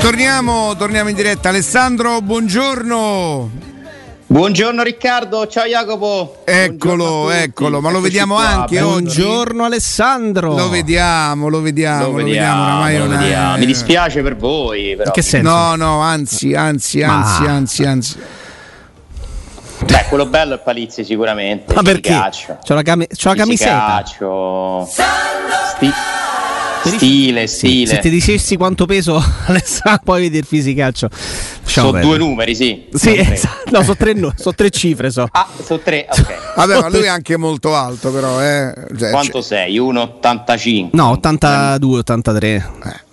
Torniamo, torniamo in diretta. Alessandro, buongiorno. Buongiorno Riccardo, ciao Jacopo. Eccolo, eccolo, ma lo vediamo qua. anche Buongiorno oggi. Buongiorno Alessandro. Lo vediamo, lo vediamo, lo, lo vediamo. vediamo, lo vediamo. Mi dispiace per voi, però. In che senso? No, no, anzi, anzi, anzi, ma... anzi, anzi. Beh, quello bello è Palizzi sicuramente. Ma perché? C'ho la, cam- c'ho la camiseta. Sti- stile, stile. Se ti dicessi quanto peso Alessandro, poi vedi il fisicaccio. Sono due numeri, sì. Sì, esatto. no, sono tre, so tre cifre. So. Ah, sono tre, ok. Vabbè, ma lui è anche molto alto, però. Eh. Cioè, Quanto cioè... sei? 1,85? No, 82, 83. Eh.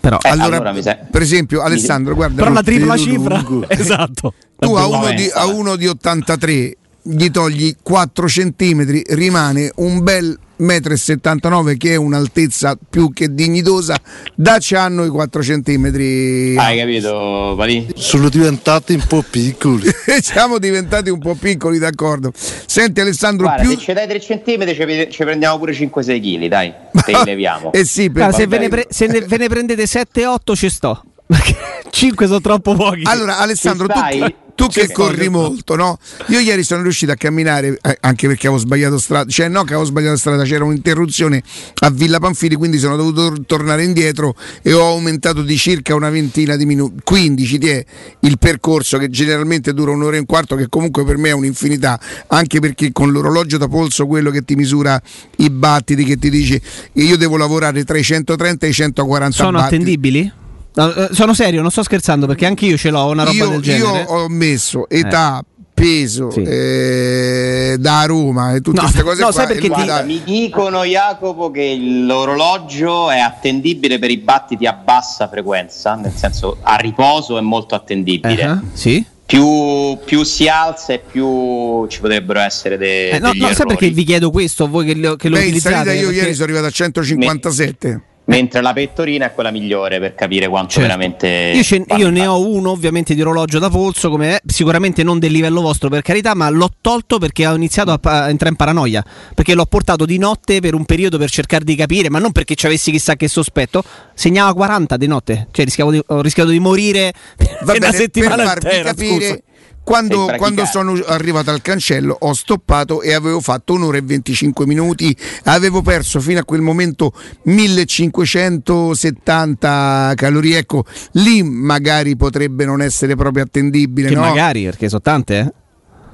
Però, eh, allora, allora per esempio, Alessandro, guarda. Però la tripla cifra. Lungo. esatto. Tu a uno, di, a uno di 83 gli togli 4 centimetri, rimane un bel 1,79 m che è un'altezza più che dignitosa, dacci a noi 4 centimetri. Hai capito, Palì? Sono diventati un po' piccoli. Siamo diventati un po' piccoli, d'accordo. Senti Alessandro, Guarda, più... se ci dai 3 centimetri ci, ci prendiamo pure 5-6 kg, dai, te li leviamo. eh sì, per... ah, se, ve ne, pre- se ne, ve ne prendete 7-8 ci sto. Perché 5 sono troppo pochi. Allora, Alessandro, tu, tu che corri molto, no? Io ieri sono riuscito a camminare eh, anche perché avevo sbagliato strada, cioè no che avevo sbagliato strada, c'era un'interruzione a Villa Panfili, quindi sono dovuto tornare indietro e ho aumentato di circa una ventina di minuti, 15 ti è il percorso che generalmente dura un'ora e un quarto, che comunque per me è un'infinità, anche perché con l'orologio da polso, quello che ti misura i battiti, che ti dice io devo lavorare tra i 130 e i 140 sono battiti. attendibili? No, eh, sono serio, non sto scherzando perché anche io ce l'ho una roba io, del genere. Io ho messo età, eh peso sì. eh, da Roma e tutte queste no, cose no, qua, sai perché guarda, mi dicono Jacopo che l'orologio è attendibile per i battiti a bassa frequenza nel senso a riposo è molto attendibile uh-huh, sì più, più, si alza e più ci potrebbero essere dei, eh, no, no, sai perché vi chiedo questo voi che lo, che lo Beh, utilizzate? io perché... ieri sono arrivato a 157 Me- Mentre la pettorina è quella migliore per capire quanto certo. veramente. Io, io, ne ho uno ovviamente di orologio da polso, come è, sicuramente non del livello vostro per carità, ma l'ho tolto perché ho iniziato a, a, entrare in paranoia. Perché l'ho portato di notte per un periodo per cercare di capire, ma non perché ci avessi chissà che sospetto. Segnava 40 di notte, cioè di, ho rischiato di morire Va per bene, una settimana per farvi intera, capire. Scusa quando, quando, sono arrivato al cancello ho stoppato e avevo fatto un'ora e 25 minuti, avevo perso fino a quel momento 1570 calorie, ecco lì magari potrebbe non essere proprio attendibile. Che no? magari perché sono tante eh?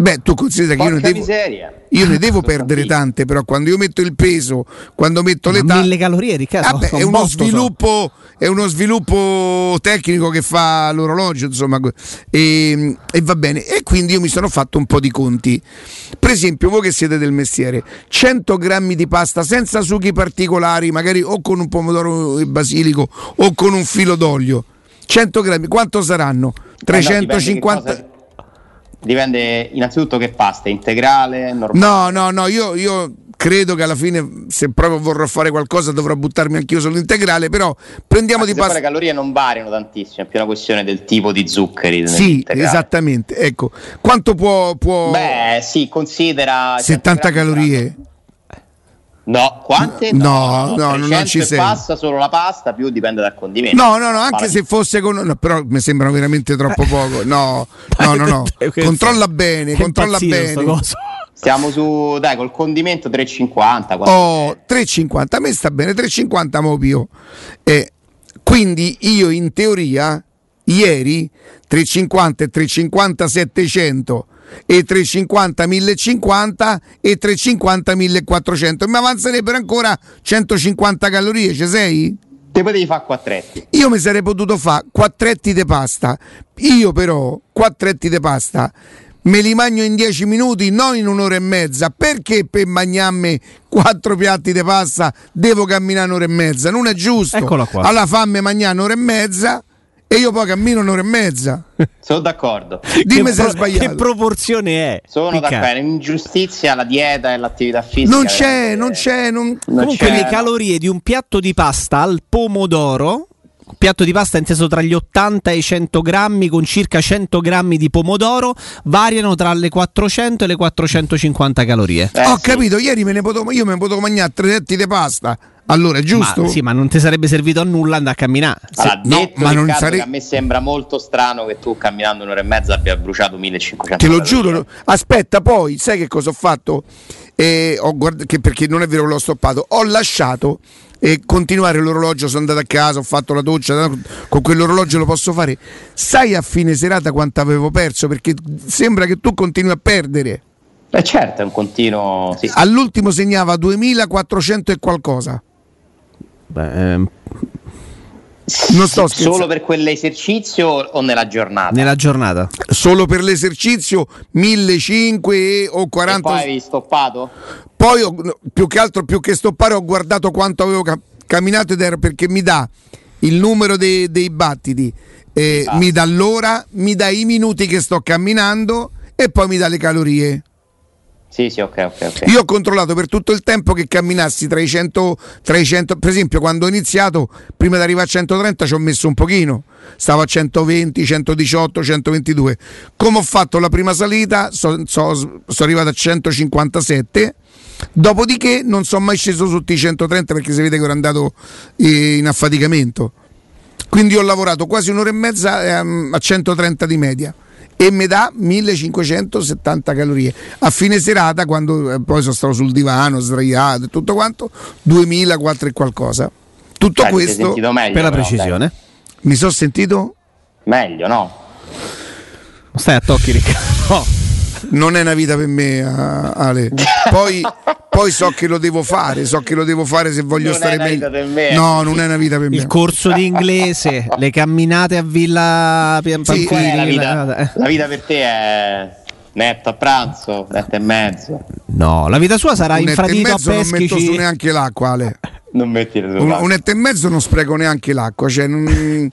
Beh, tu considera che io ne, devo, io ne devo, perdere tante, però quando io metto il peso, quando metto l'età. Ma mille calorie, Riccardo. Vabbè, è, uno sviluppo, è uno sviluppo tecnico che fa l'orologio, insomma, e, e, va bene. E quindi io mi sono fatto un po' di conti. Per esempio, voi che siete del mestiere, 100 grammi di pasta senza succhi particolari, magari o con un pomodoro e basilico o con un filo d'olio. 100 grammi, quanto saranno? 350. Dipende innanzitutto che pasta, integrale, normale. No, no, no, io, io, credo che alla fine se proprio vorrò fare qualcosa dovrò buttarmi anch'io sull'integrale, però prendiamo Anzi, di pasta. Le calorie non variano tantissimo, è più una questione del tipo di zuccheri. Sì, esattamente. Ecco, quanto può, può... Beh, sì, considera 70 calorie. No, quante? No, no, no non ci sei. passa solo la pasta, più dipende dal condimento. No, no, no, anche Pala se fosse con no, però mi sembrano veramente troppo poco. No, no, no, no. Controlla bene, controlla bene. Stiamo su, dai, col condimento 3,50. Oh, 3,50, a me sta bene, 3,50 Mopio. Eh, quindi io in teoria, ieri, 3,50 e 3,50 700 e 350 1050 e 350 1400 mi avanzerebbero ancora 150 calorie ci sei? te potevi fare quattretti io mi sarei potuto fare quattretti di pasta io però quattretti di pasta me li mangio in 10 minuti, non in un'ora e mezza. Perché per mangiarmi quattro piatti di pasta devo camminare un'ora e mezza? Non è giusto. Eccola qua. Alla fame mangiare un'ora e mezza e io poi cammino un'ora e mezza. Sono d'accordo. Dimmi se è sbagliato. Che proporzione è? Sono Picca. d'accordo. Ingiustizia la dieta e l'attività fisica. Non c'è, non c'è. Non... Non Comunque c'è, le no. calorie di un piatto di pasta al pomodoro piatto di pasta inteso tra gli 80 e i 100 grammi con circa 100 grammi di pomodoro variano tra le 400 e le 450 calorie Eh, Ho sì. capito, ieri me ne potevo, io me ne potevo mangiare tre letti di pasta Allora, è giusto? Ma, sì, ma non ti sarebbe servito a nulla andare a camminare. Allora, no, detto ma non sare... a me sembra molto strano che tu camminando un'ora e mezza abbia bruciato 1500 Te lo giuro. Aspetta, poi sai che cosa ho fatto? Eh, ho guard- che perché non è vero che l'ho stoppato. Ho lasciato e continuare l'orologio, sono andato a casa, ho fatto la doccia, con quell'orologio lo posso fare. Sai a fine serata quanto avevo perso? Perché sembra che tu continui a perdere. Eh certo, è un continuo... Sì. All'ultimo segnava 2400 e qualcosa. Beh, ehm... Non sto scherzando. Solo per quell'esercizio o nella giornata? Nella giornata. Solo per l'esercizio 1500 o 40. E poi hai stoppato? Poi ho, più che altro, più che stoppare, ho guardato quanto avevo ca- camminato ed era perché mi dà il numero dei, dei battiti, eh, ah. mi dà l'ora, mi dà i minuti che sto camminando e poi mi dà le calorie. Sì, sì, ok, ok. okay. Io ho controllato per tutto il tempo che camminassi tra i, 100, tra i 100, per esempio quando ho iniziato, prima di arrivare a 130 ci ho messo un pochino, stavo a 120, 118, 122. Come ho fatto la prima salita, sono so, so arrivato a 157. Dopodiché non sono mai sceso sotto i 130 perché si vede che ero andato eh, in affaticamento. Quindi ho lavorato quasi un'ora e mezza ehm, a 130 di media e mi dà 1570 calorie. A fine serata, quando eh, poi sono stato sul divano, sdraiato e tutto quanto, 2004 e qualcosa. Tutto Beh, questo meglio, per la precisione. Dai. Mi sono sentito? Meglio, no? Stai a tocchi, Riccardo. Non è una vita per me, Ale. Poi, poi, so che lo devo fare, so che lo devo fare se voglio non stare meglio. Me, no, non è una vita per me. Il corso di inglese, le camminate a Villa Pamphili, sì, la, vita, la vita per te è netto a pranzo, netto e mezzo. No, la vita sua sarà un infradito a peschici. Non metto su neanche l'acqua, Ale non metti le un, un etto e mezzo non spreco neanche l'acqua cioè non,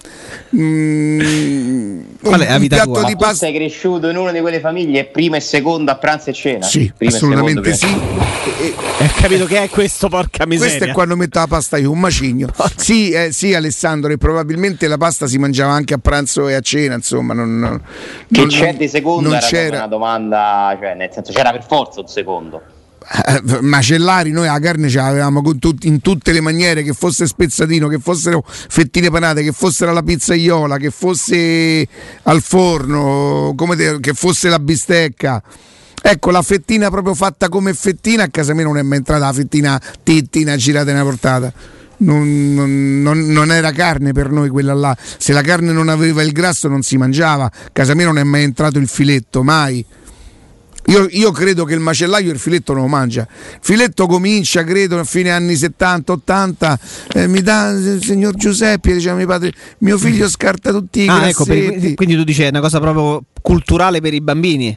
mm, Qual è la vita piatto tua? di pasta sei cresciuto in una di quelle famiglie prima e seconda a pranzo e cena? Sì prima assolutamente sì. Hai capito che è questo porca miseria. questo è quando metto la pasta io un macigno. Sì, eh, sì Alessandro e probabilmente la pasta si mangiava anche a pranzo e a cena insomma non, non, che c'è di secondo non c'era. una domanda cioè nel senso c'era per forza un secondo. eh, macellari noi la carne ce l'avevamo in tutte le maniere che fosse spezzatino che fossero fettine panate che fosse la pizzaiola che fosse al forno te, che fosse la bistecca. Ecco la fettina proprio fatta come fettina a casa mia non è mai entrata la fettina tittina girata in una portata non, non, non, era carne per noi quella là. Se la carne non aveva il grasso non si mangiava. A casa mia non è mai entrato il filetto mai io, io, credo che il macellaio il filetto non lo mangia. Il filetto comincia, credo, a fine anni 70-80. Eh, mi dà il signor Giuseppe, diceva mio padre, mio figlio scarta tutti i ah, ecco, per, quindi tu dici è una cosa proprio culturale per i bambini.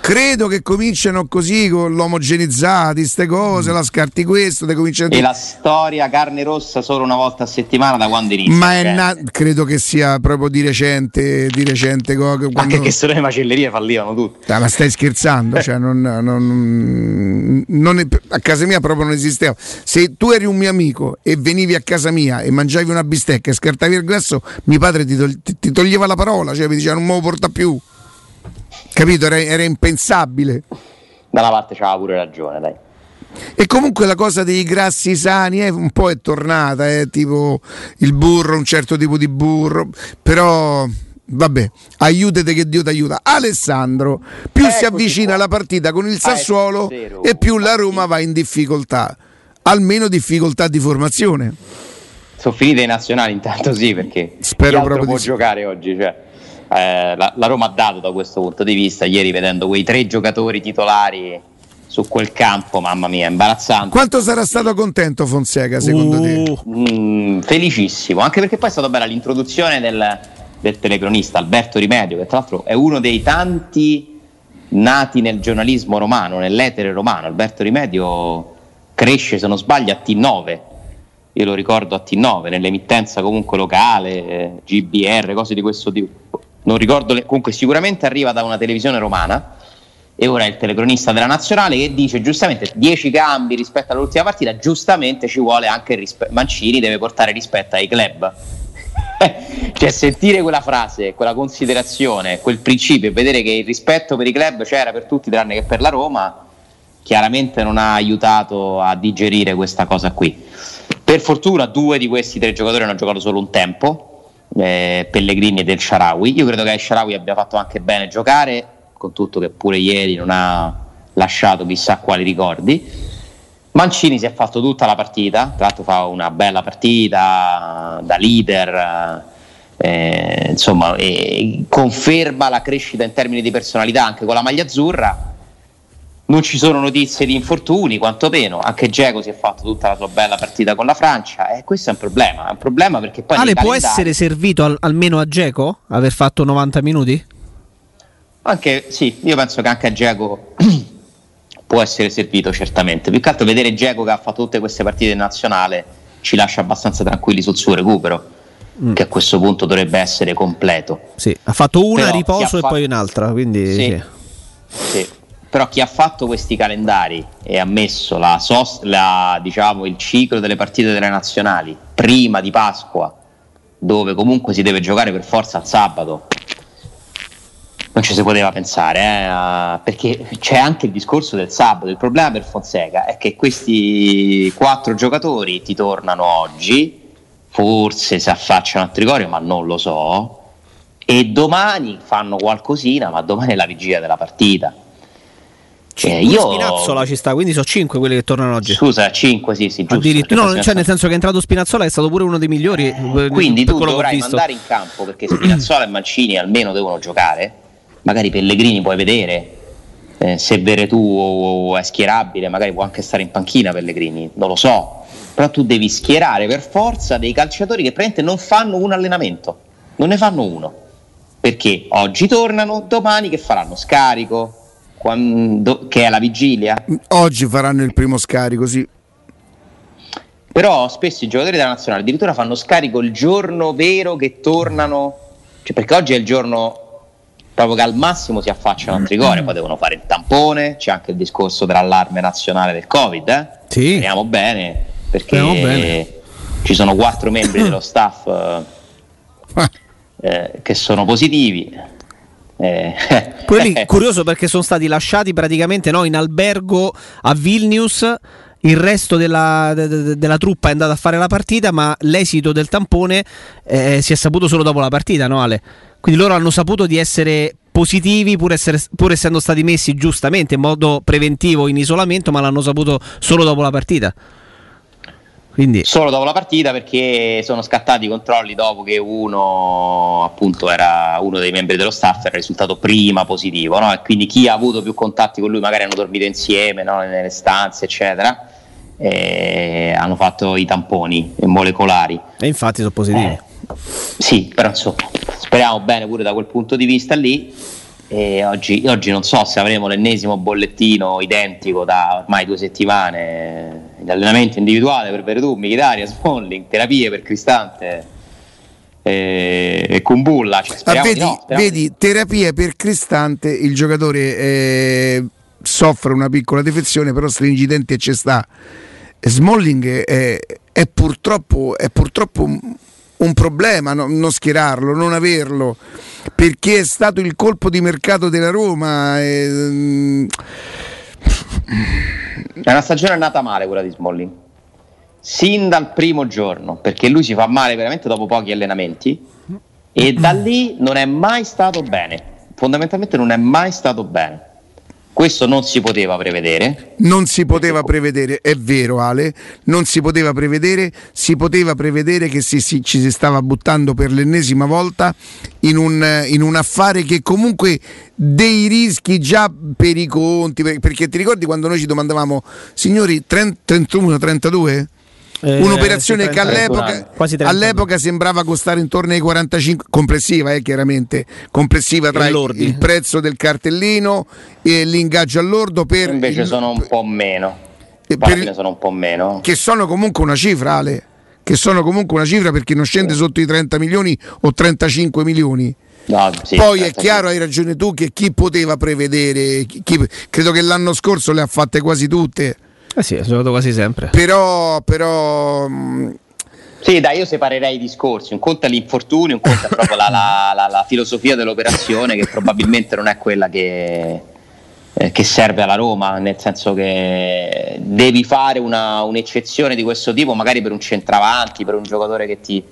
Credo che cominciano così con l'omogenizzati, queste cose, mm. la scarti questo, te cominciano... E la storia carne rossa solo una volta a settimana da quando inizia? Ma è na- credo che sia proprio di recente, di recente quando... Anche che se no le macellerie fallivano tutte. Ah, ma stai scherzando? cioè, non, non, non è, a casa mia proprio non esisteva. Se tu eri un mio amico e venivi a casa mia e mangiavi una bistecca e scartavi il grasso, mio padre ti, togli- ti toglieva la parola, cioè mi diceva non me lo porta più. Capito? Era, era impensabile. Da una parte c'aveva pure ragione, dai. E comunque la cosa dei grassi sani eh, un po' è tornata, eh, tipo il burro, un certo tipo di burro, però vabbè, aiutate che Dio ti aiuta. Alessandro, più Eccoci si avvicina qua. la partita con il ah, Sassuolo ah, e più la Roma va in difficoltà, almeno difficoltà di formazione. Sono finite i nazionali intanto sì, perché Spero proprio può giocare oggi, cioè eh, la, la, Roma ha dato da questo punto di vista ieri vedendo quei tre giocatori titolari su quel campo, mamma mia, imbarazzante. Quanto sarà stato contento Fonseca secondo uh, te? Mm, felicissimo, anche perché poi è stata bella l'introduzione del, del telecronista Alberto Rimedio, che tra l'altro è uno dei tanti nati nel giornalismo romano, nell'etere romano. Alberto Rimedio cresce, se non sbaglio, a T9. Io lo ricordo a T9, nell'emittenza comunque locale, GBR, cose di questo tipo non ricordo, le, comunque sicuramente arriva da una televisione romana e ora è il telecronista della nazionale che dice giustamente 10 cambi rispetto all'ultima partita, giustamente ci vuole anche rispetto, Mancini deve portare rispetto ai club. cioè sentire quella frase, quella considerazione, quel principio e vedere che il rispetto per i club c'era per tutti tranne che per la Roma, chiaramente non ha aiutato a digerire questa cosa qui. Per fortuna due di questi tre giocatori hanno giocato solo un tempo, eh, Pellegrini e Del Sharawi. Io credo che El Sharawi abbia fatto anche bene giocare, con tutto che pure ieri non ha lasciato chissà quali ricordi. Mancini si è fatto tutta la partita, tra l'altro fa una bella partita da leader, eh, insomma, eh, conferma la crescita in termini di personalità anche con la maglia azzurra. Non ci sono notizie di infortuni, quantomeno. Anche Geco si è fatto tutta la sua bella partita con la Francia. E questo è un problema. È un problema perché poi. Ale può essere servito al, almeno a Geco aver fatto 90 minuti? Anche sì, io penso che anche a Geco può essere servito certamente. Più che altro vedere Geco che ha fatto tutte queste partite in nazionale ci lascia abbastanza tranquilli sul suo recupero, mm. che a questo punto dovrebbe essere completo. Sì, ha fatto una a riposo e fatto... poi un'altra, quindi sì. Sì. sì. Però chi ha fatto questi calendari e ha messo la sost- la, diciamo, il ciclo delle partite delle nazionali prima di Pasqua, dove comunque si deve giocare per forza al sabato, non ci si poteva pensare, eh, perché c'è anche il discorso del sabato. Il problema per Fonseca è che questi quattro giocatori ti tornano oggi, forse si affacciano a Trigorio, ma non lo so. E domani fanno qualcosina, ma domani è la vigilia della partita. Cioè, io... Spinazzola ci sta, quindi sono 5 quelli che tornano oggi. Scusa, 5 sì, sì, Addirittura, no, cioè nel senso che è entrato Spinazzola è stato pure uno dei migliori. Eh, quindi tu dovrai mandare in campo perché Spinazzola e Mancini almeno devono giocare magari Pellegrini puoi vedere, eh, se Veretù è schierabile, magari può anche stare in panchina Pellegrini, non lo so, però tu devi schierare per forza dei calciatori che praticamente non fanno un allenamento, non ne fanno uno, perché oggi tornano, domani che faranno? Scarico, quando, che è la vigilia? Oggi faranno il primo scarico, sì. Però spesso i giocatori della nazionale addirittura fanno scarico il giorno vero che tornano, cioè perché oggi è il giorno proprio che al massimo si affacciano a Trigoria, poi devono fare il tampone, c'è anche il discorso dell'allarme nazionale del Covid, eh? Sì. Speriamo bene, perché bene. ci sono quattro membri dello staff eh che sono positivi. Eh. Quelli curioso perché sono stati lasciati praticamente no, in albergo a Vilnius il resto della, de, de, della, truppa è andata a fare la partita, ma l'esito del tampone eh, si è saputo solo dopo la partita, no Ale? Quindi loro hanno saputo di essere positivi pur, essere, pur essendo stati messi giustamente in modo preventivo in isolamento, ma l'hanno saputo solo dopo la partita. Quindi... Solo dopo la partita perché sono scattati i controlli dopo che uno appunto era uno dei membri dello staff era risultato prima positivo no? e quindi chi ha avuto più contatti con lui magari hanno dormito insieme no? nelle stanze eccetera e hanno fatto i tamponi molecolari e infatti sono positivi eh, sì però insomma speriamo bene pure da quel punto di vista lì. E oggi, oggi non so se avremo l'ennesimo bollettino identico da ormai due settimane di allenamento individuale per Veretù, Michitaria, Smalling, terapie per Cristante e, e Kumbulla. Cioè, ah, vedi, no, vedi, terapie per Cristante, il giocatore eh, soffre una piccola defezione, però stringi i denti e ci sta. Smalling è, è, purtroppo, è purtroppo un problema no, non schierarlo, non averlo, perché è stato il colpo di mercato della Roma. E, mm, è una stagione nata male quella di Smalling. Sin dal primo giorno, perché lui si fa male veramente dopo pochi allenamenti e da lì non è mai stato bene. Fondamentalmente non è mai stato bene. Questo non si poteva prevedere. Non si poteva prevedere, è vero Ale, non si poteva prevedere, si poteva prevedere che si, si, ci si stava buttando per l'ennesima volta in un, in un, affare che comunque dei rischi già per i conti, perché ti ricordi quando noi ci domandavamo, signori 31-32? Eh, Un'operazione che all'epoca, all'epoca, sembrava costare intorno ai 45, complessiva eh, chiaramente, complessiva tra il, il, prezzo del cartellino e l'ingaggio all'ordo per... Invece il, sono un po' meno. Per, sono un po' meno. Che sono comunque una cifra, Ale. Che sono comunque una cifra perché non scende sotto i 30 milioni o 35 milioni. No, sì, Poi è chiaro, hai ragione tu, che chi poteva prevedere, chi, credo che l'anno scorso le ha fatte quasi tutte eh sì, ha giocato quasi sempre. Però, però mm, sì, dai, io separerei i discorsi. Un conto è l'infortunio, un conto è proprio la, la, la, la filosofia dell'operazione, che probabilmente non è quella che, eh, che serve alla Roma, nel senso che devi fare una, un'eccezione di questo tipo, magari per un centravanti, per un giocatore che ti,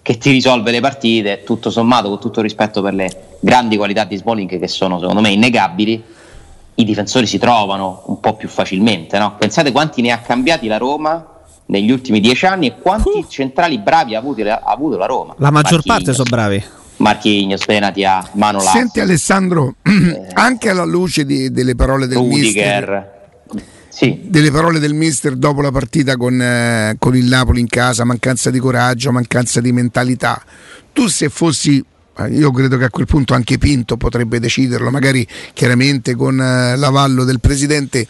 che ti risolve le partite, tutto sommato, con tutto rispetto per le grandi qualità di Smalling che sono secondo me innegabili, i difensori si trovano un po' più facilmente. No? Pensate quanti ne ha cambiati la Roma negli ultimi dieci anni e quanti uh. centrali bravi ha avuto, ha avuto, la Roma. La maggior parte sono bravi. Marchignos, Benatia, Manolas. Senti Alessandro, eh, anche alla luce di, delle parole del Rudiger. mister sì. delle parole del mister dopo la partita con, eh, con, il Napoli in casa, mancanza di coraggio, mancanza di mentalità. Tu se fossi, io credo che a quel punto anche Pinto potrebbe deciderlo, magari chiaramente con eh, l'avallo del presidente,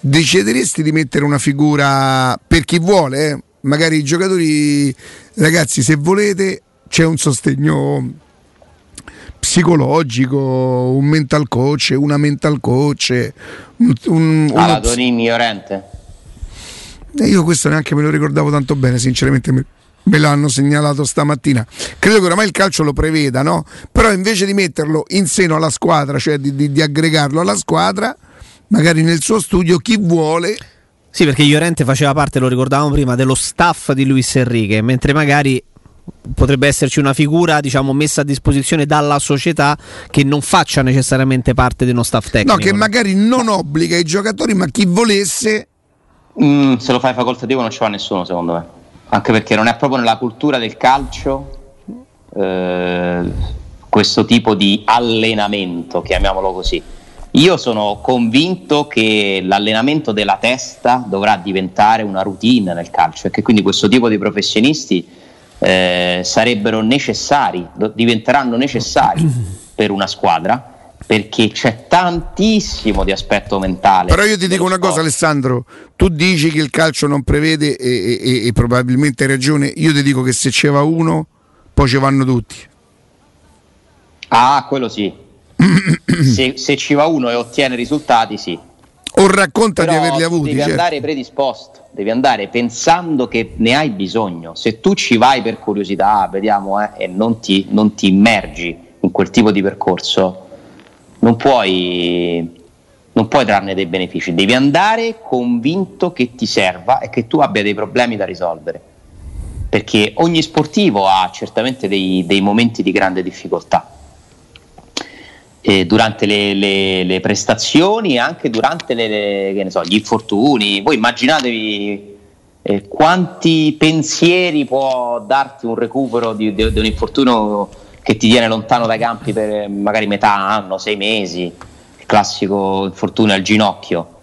decideresti di mettere una figura per chi vuole, eh? magari i giocatori, ragazzi se volete c'è un sostegno psicologico, un mental coach, una mental coach, un, un, ah, la Donini Llorente. Io questo neanche me lo ricordavo tanto bene, sinceramente me, l'hanno segnalato stamattina. Credo che oramai il calcio lo preveda, no? Però invece di metterlo in seno alla squadra, cioè di, di, di aggregarlo alla squadra, magari nel suo studio, chi vuole... Sì, perché Llorente faceva parte, lo ricordavamo prima, dello staff di Luis Enrique, mentre magari potrebbe esserci una figura diciamo, messa a disposizione dalla società che non faccia necessariamente parte dello staff tecnico. No, che magari non obbliga i giocatori, ma chi volesse. Mm, se lo fai facoltativo non ci va nessuno, secondo me. Anche perché non è proprio nella cultura del calcio eh, questo tipo di allenamento, chiamiamolo così. Io sono convinto che l'allenamento della testa dovrà diventare una routine nel calcio e che quindi questo tipo di professionisti eh, sarebbero necessari, diventeranno necessari per una squadra perché c'è tantissimo di aspetto mentale. Però io ti dico una sport. cosa Alessandro, tu dici che il calcio non prevede e, e, e, probabilmente hai ragione, io ti dico che se ce va uno, poi ci vanno tutti. Ah, quello sì. se, se ci va uno e ottiene risultati, sì. O racconta Però di averli avuti. Devi certo. andare predisposto, devi andare pensando che ne hai bisogno. Se tu ci vai per curiosità, vediamo, eh, e non ti, non ti immergi in quel tipo di percorso, non puoi, non puoi trarne dei benefici. Devi andare convinto che ti serva e che tu abbia dei problemi da risolvere. Perché ogni sportivo ha certamente dei, dei momenti di grande difficoltà eh, durante le, le, le, prestazioni e anche durante le, so, gli infortuni. Voi immaginatevi eh, quanti pensieri può darti un recupero di, di, di, un infortunio che ti tiene lontano dai campi per magari metà anno, sei mesi, il classico infortunio al ginocchio.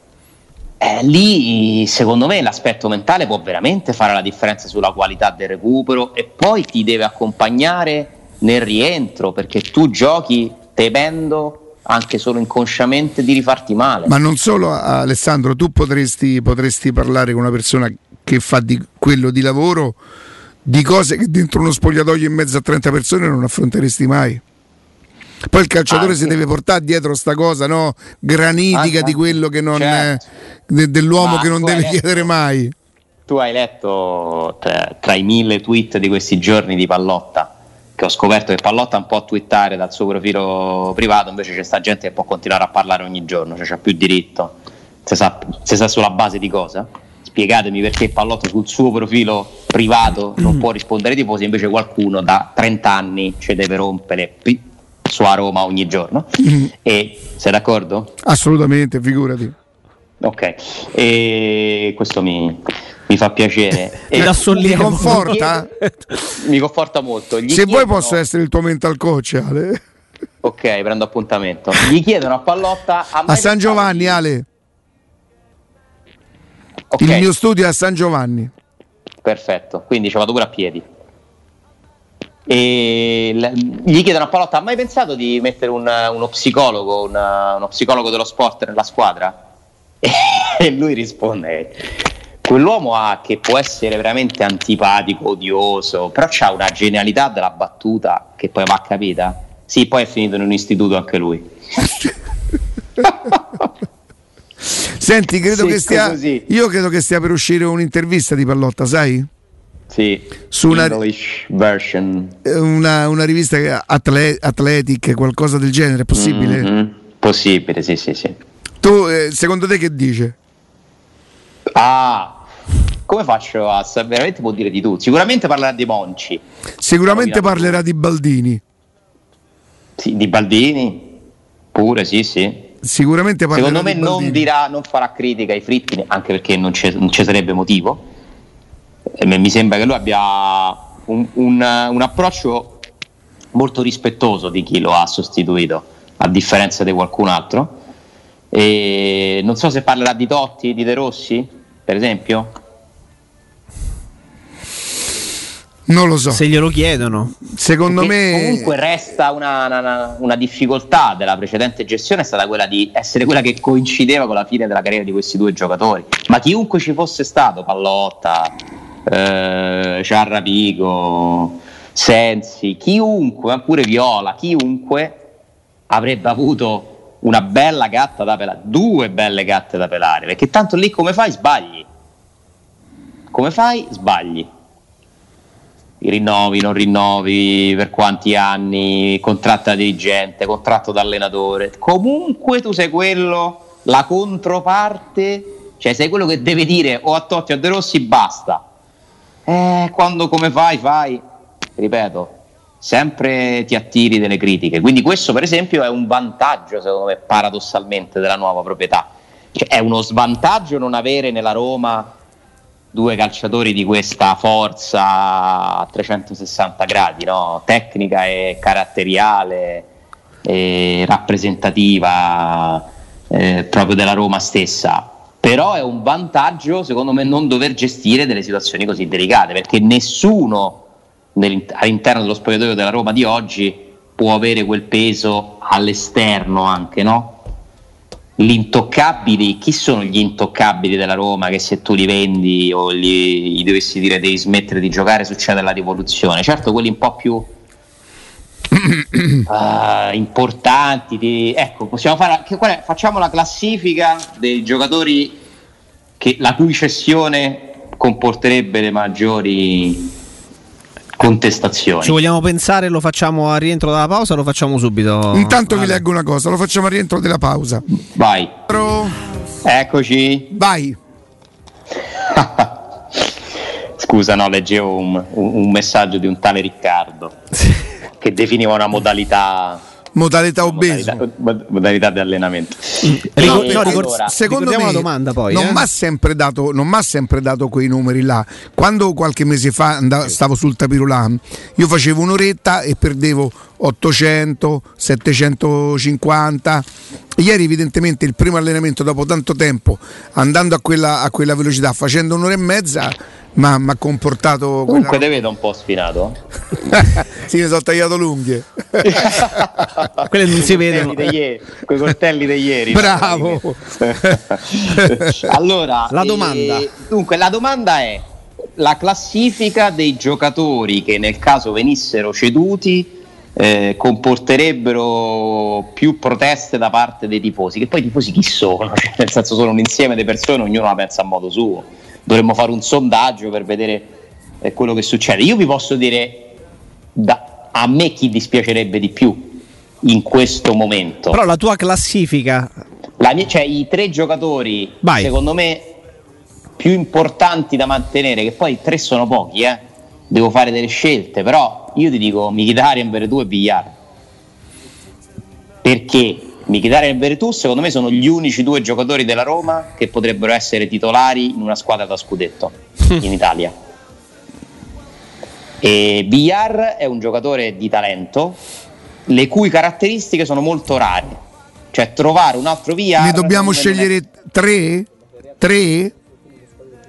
Eh, lì secondo me l'aspetto mentale può veramente fare la differenza sulla qualità del recupero e poi ti deve accompagnare nel rientro perché tu giochi temendo anche solo inconsciamente di rifarti male. Ma non solo Alessandro, tu potresti, potresti parlare con una persona che fa di quello di lavoro di cose che dentro uno spogliatoio in mezzo a 30 persone non affronteresti mai. Poi il calciatore anche. si deve portare dietro sta cosa no? granitica anche. di quello che non certo. è, dell'uomo Ma che non deve letto, chiedere mai. Tu hai letto tra, tra i mille tweet di questi giorni di Pallotta che ho scoperto che Pallotta un po' a twittare dal suo profilo privato, invece c'è sta gente che può continuare a parlare ogni giorno, cioè c'ha più diritto, se sa, se sa sulla base di cosa. Spiegatemi perché Pallotta sul suo profilo privato non può rispondere ai tifosi, invece qualcuno da 30 anni ci deve rompere su a Roma ogni giorno. E sei d'accordo? Assolutamente, figurati. Ok, e questo mi, mi fa piacere. e da sollievo. Mi conforta? mi conforta molto. Gli Se chiedono... vuoi posso essere il tuo mental coach, Ale. Ok, prendo appuntamento. Gli chiedono a Pallotta a, a San Giovanni. Ale. Okay. Il mio studio è a San Giovanni. Perfetto, quindi ci vado pure a piedi. E gli chiedono a Pallotta: ha mai pensato di mettere un, uno psicologo, una, uno psicologo dello sport nella squadra? E lui risponde: quell'uomo ha, che può essere veramente antipatico, odioso, però ha una genialità della battuta che poi va capita. Sì, poi è finito in un istituto anche lui. Senti, credo che stia. Così. Io credo che stia per uscire un'intervista di Pallotta, sai? Sì, su una, version. Una, una rivista atle, Athletic, qualcosa del genere, è possibile? Mm-hmm. Possibile, sì, sì, sì. Tu, eh, secondo te che dice? Ah, come faccio a sapere? Veramente può dire di tu. Sicuramente parlerà di Monci. Sicuramente parlerà di Baldini. Sì, di Baldini? Pure, sì, sì. Sicuramente Secondo me non Baldini. dirà, non farà critica ai fritti, anche perché non ci sarebbe motivo. E mi sembra che lui abbia un, un- un approccio molto rispettoso di chi lo ha sostituito, a differenza di qualcun altro. E non so se parlerà di Totti, di De Rossi, per esempio. Non lo so. Se glielo chiedono. Secondo Perché me comunque resta una, una- una difficoltà della precedente gestione è stata quella di essere quella che coincideva con la fine della carriera di questi due giocatori ma chiunque ci fosse stato Pallotta eh, Ciarrapico Sensi chiunque ma pure Viola chiunque avrebbe avuto una bella gatta da pelare due belle gatte da pelare perché tanto lì come fai sbagli come fai sbagli rinnovi, non rinnovi, per quanti anni, contratto da dirigente, contratto da allenatore. Comunque tu sei quello, la controparte, cioè sei quello che deve dire o a Totti o a De Rossi basta. Eh, quando come fai, fai, ripeto, sempre ti attiri delle critiche. Quindi questo per esempio è un vantaggio, secondo me, paradossalmente della nuova proprietà. Cioè, è uno svantaggio non avere nella Roma due calciatori di questa forza a 360 gradi, no? tecnica e caratteriale, e rappresentativa eh, proprio della Roma stessa. Però è un vantaggio, secondo me, non dover gestire delle situazioni così delicate, perché nessuno all'interno dello spogliatoio della Roma di oggi può avere quel peso all'esterno anche, no? Gli intoccabili, chi sono gli intoccabili della Roma che se tu li vendi o gli, gli dovessi dire devi smettere di giocare succede la rivoluzione? Certo, quelli un po' più ah, importanti, di- ecco, possiamo fare, che- è? facciamo la classifica dei giocatori che, la cui cessione comporterebbe le maggiori contestazioni. Ci vogliamo pensare, lo facciamo a rientro dalla pausa o lo facciamo subito? intanto vi Vale. leggo una cosa, lo facciamo a rientro della pausa. Vai, Pro- eccoci. Vai. Scusa, no, leggevo un, un- un messaggio di un tale Riccardo che definiva una modalità, Modalità obeso. modalità, mod- modalità di allenamento. Ricor- E no, ricor- allora, Secondo me la domanda poi, non eh. mi ha sempre, dato- non m'ha sempre dato quei numeri là. Quando qualche mese fa andavo- stavo sul tapirulan, io facevo un'oretta e perdevo 800, 750. Ieri evidentemente il primo allenamento dopo tanto tempo, andando a quella, a quella velocità, facendo un'ora e mezza, mi ha comportato... Comunque quella- te vedo un po' sfinato. sì, mi sono tagliato l'unghie. Quelle non si vedono. Ieri, quei coltelli di ieri. Bravo. allora, La eh, domanda. dunque, la domanda è la classifica dei giocatori che nel caso venissero ceduti eh, comporterebbero più proteste da parte dei tifosi, che poi i tifosi chi sono? Cioè, nel senso sono un insieme di persone, ognuno la pensa a modo suo. Dovremmo fare un sondaggio per vedere eh, quello che succede. Io vi posso dire da- a me chi dispiacerebbe di più in questo momento. Però la tua classifica La mia- cioè, i tre giocatori, Vai. secondo me, più importanti da mantenere, che poi tre sono pochi, eh. devo fare delle scelte, però io ti dico Mkhitaryan, Veretù e Villar. Perché Mkhitaryan e Veretù, secondo me, sono gli unici due giocatori della Roma che potrebbero essere titolari in una squadra da scudetto in Italia. E Villar è un giocatore di talento, le cui caratteristiche sono molto rare. Cioè trovare un altro Villar... Ne dobbiamo non è- scegliere tre? Tre?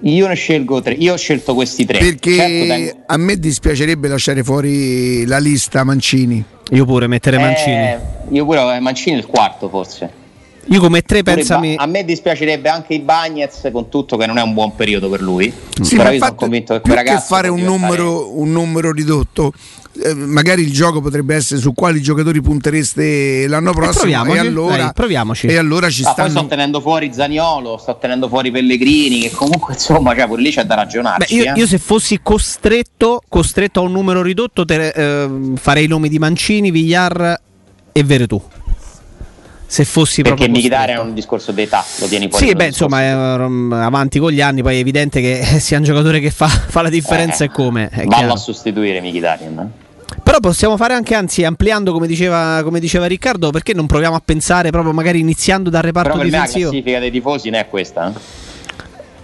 Io ne scelgo tre, io ho scelto questi tre. Perché Certo, a me dispiacerebbe lasciare fuori la lista Mancini. Io pure mettere Mancini. Eh, io pure eh, Mancini è il quarto forse. Io come tre pensami Ba- a me dispiacerebbe anche i Bagnets con tutto che non è un buon periodo per lui. Sì, Però ma io sono convinto che quel ragazzo fare un diventare- numero, un numero ridotto, eh, magari il gioco potrebbe essere su quali giocatori puntereste l'anno prossimo. E proviamoci, allora, dai, proviamoci. e allora ci Ah, poi sto stanno. tenendo fuori Zaniolo, sto tenendo fuori Pellegrini, che comunque insomma, cioè, pure lì c'è da Beh, ragionarci. io, eh. io se fossi costretto, costretto a un numero ridotto, te- eh, farei i nomi di Mancini, Villar e Veretù. se fossi perché proprio Mkhitaryan è un discorso d'età lo tieni fuori sì beh discorso insomma um, avanti con gli anni poi è evidente che sia un giocatore che fa, fa la differenza Eh, e come è vallo chiaro. a sostituire Mkhitaryan eh. Però possiamo fare anche anzi ampliando come diceva, come diceva Riccardo perché non proviamo a pensare proprio magari iniziando dal reparto però per me la difensivo classifica dei tifosi non è questa